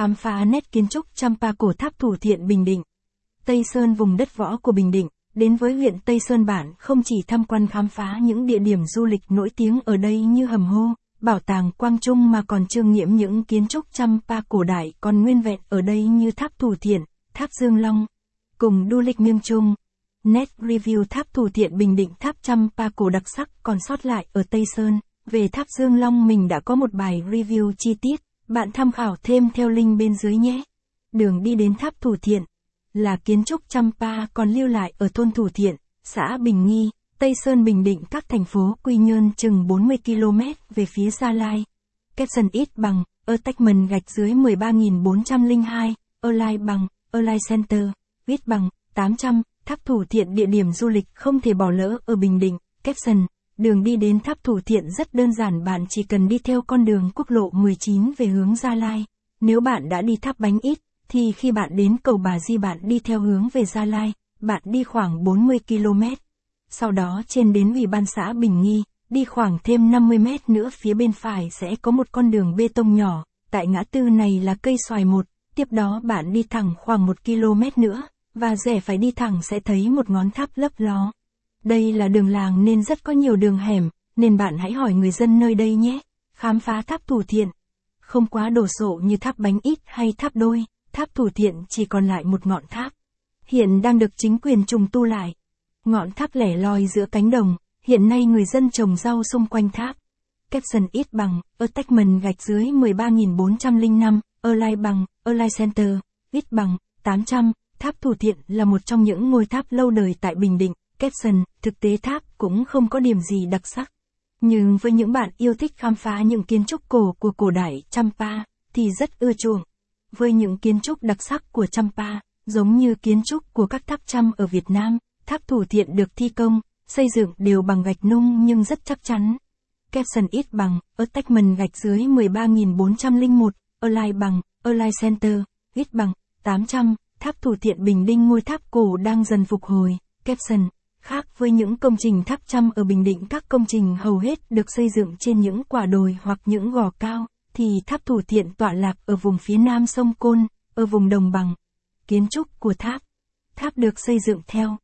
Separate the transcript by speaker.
Speaker 1: Khám phá nét kiến trúc Champa cổ tháp Thủ Thiện Bình Định. Tây Sơn vùng đất võ của Bình Định, đến với huyện Tây Sơn Bản không chỉ tham quan khám phá những địa điểm du lịch nổi tiếng ở đây như hầm hô, bảo tàng Quang Trung mà còn trương nghiệm những kiến trúc Champa cổ đại còn nguyên vẹn ở đây như tháp Thủ Thiện, tháp Dương Long. Cùng du lịch miêng trung, Net Review tháp Thủ Thiện Bình Định tháp Champa cổ đặc sắc còn sót lại ở Tây Sơn. Về tháp Dương Long mình đã có một bài review chi tiết, bạn tham khảo thêm theo link bên dưới nhé. Đường đi đến tháp Thủ Thiện là kiến trúc Champa còn lưu lại ở thôn Thủ Thiện, xã Bình Nghi, Tây Sơn Bình Định các thành phố Quy Nhơn chừng 40 km về phía Gia Lai. Capson ít bằng, attachment gạch dưới 13.402, Align bằng, Align Center, viết bằng, 800, tháp Thủ Thiện địa điểm du lịch không thể bỏ lỡ ở Bình Định, Capson. Đường đi đến tháp thủ thiện rất đơn giản bạn chỉ cần đi theo con đường quốc lộ 19 về hướng Gia Lai. Nếu bạn đã đi tháp bánh ít, thì khi bạn đến cầu Bà Di bạn đi theo hướng về Gia Lai, bạn đi khoảng 40 km. Sau đó trên đến ủy ban xã Bình Nghi, đi khoảng thêm 50 mét nữa phía bên phải sẽ có một con đường bê tông nhỏ, tại ngã tư này là cây xoài một, tiếp đó bạn đi thẳng khoảng 1 km nữa, và rẽ phải đi thẳng sẽ thấy một ngón tháp lấp ló. Đây là đường làng nên rất có nhiều đường hẻm, nên bạn hãy hỏi người dân nơi đây nhé. Khám phá tháp thủ thiện. Không quá đồ sộ như tháp bánh ít hay tháp đôi, tháp thủ thiện chỉ còn lại một ngọn tháp. Hiện đang được chính quyền trùng tu lại. Ngọn tháp lẻ loi giữa cánh đồng, hiện nay người dân trồng rau xung quanh tháp. Capson ít bằng, attachment gạch dưới 13.405, Align bằng, lai Center, ít bằng, 800, tháp thủ thiện là một trong những ngôi tháp lâu đời tại Bình Định caption, thực tế tháp cũng không có điểm gì đặc sắc. Nhưng với những bạn yêu thích khám phá những kiến trúc cổ của cổ đại Champa, thì rất ưa chuộng. Với những kiến trúc đặc sắc của Champa, giống như kiến trúc của các tháp Cham ở Việt Nam, tháp thủ thiện được thi công, xây dựng đều bằng gạch nung nhưng rất chắc chắn. Capson ít bằng, attachment gạch dưới 13.401, Align bằng, Align Center, ít bằng, 800, tháp thủ thiện Bình Đinh ngôi tháp cổ đang dần phục hồi, Capson, Khác với những công trình tháp trăm ở Bình Định các công trình hầu hết được xây dựng trên những quả đồi hoặc những gò cao, thì tháp thủ thiện tọa lạc ở vùng phía nam sông Côn, ở vùng đồng bằng. Kiến trúc của tháp Tháp được xây dựng theo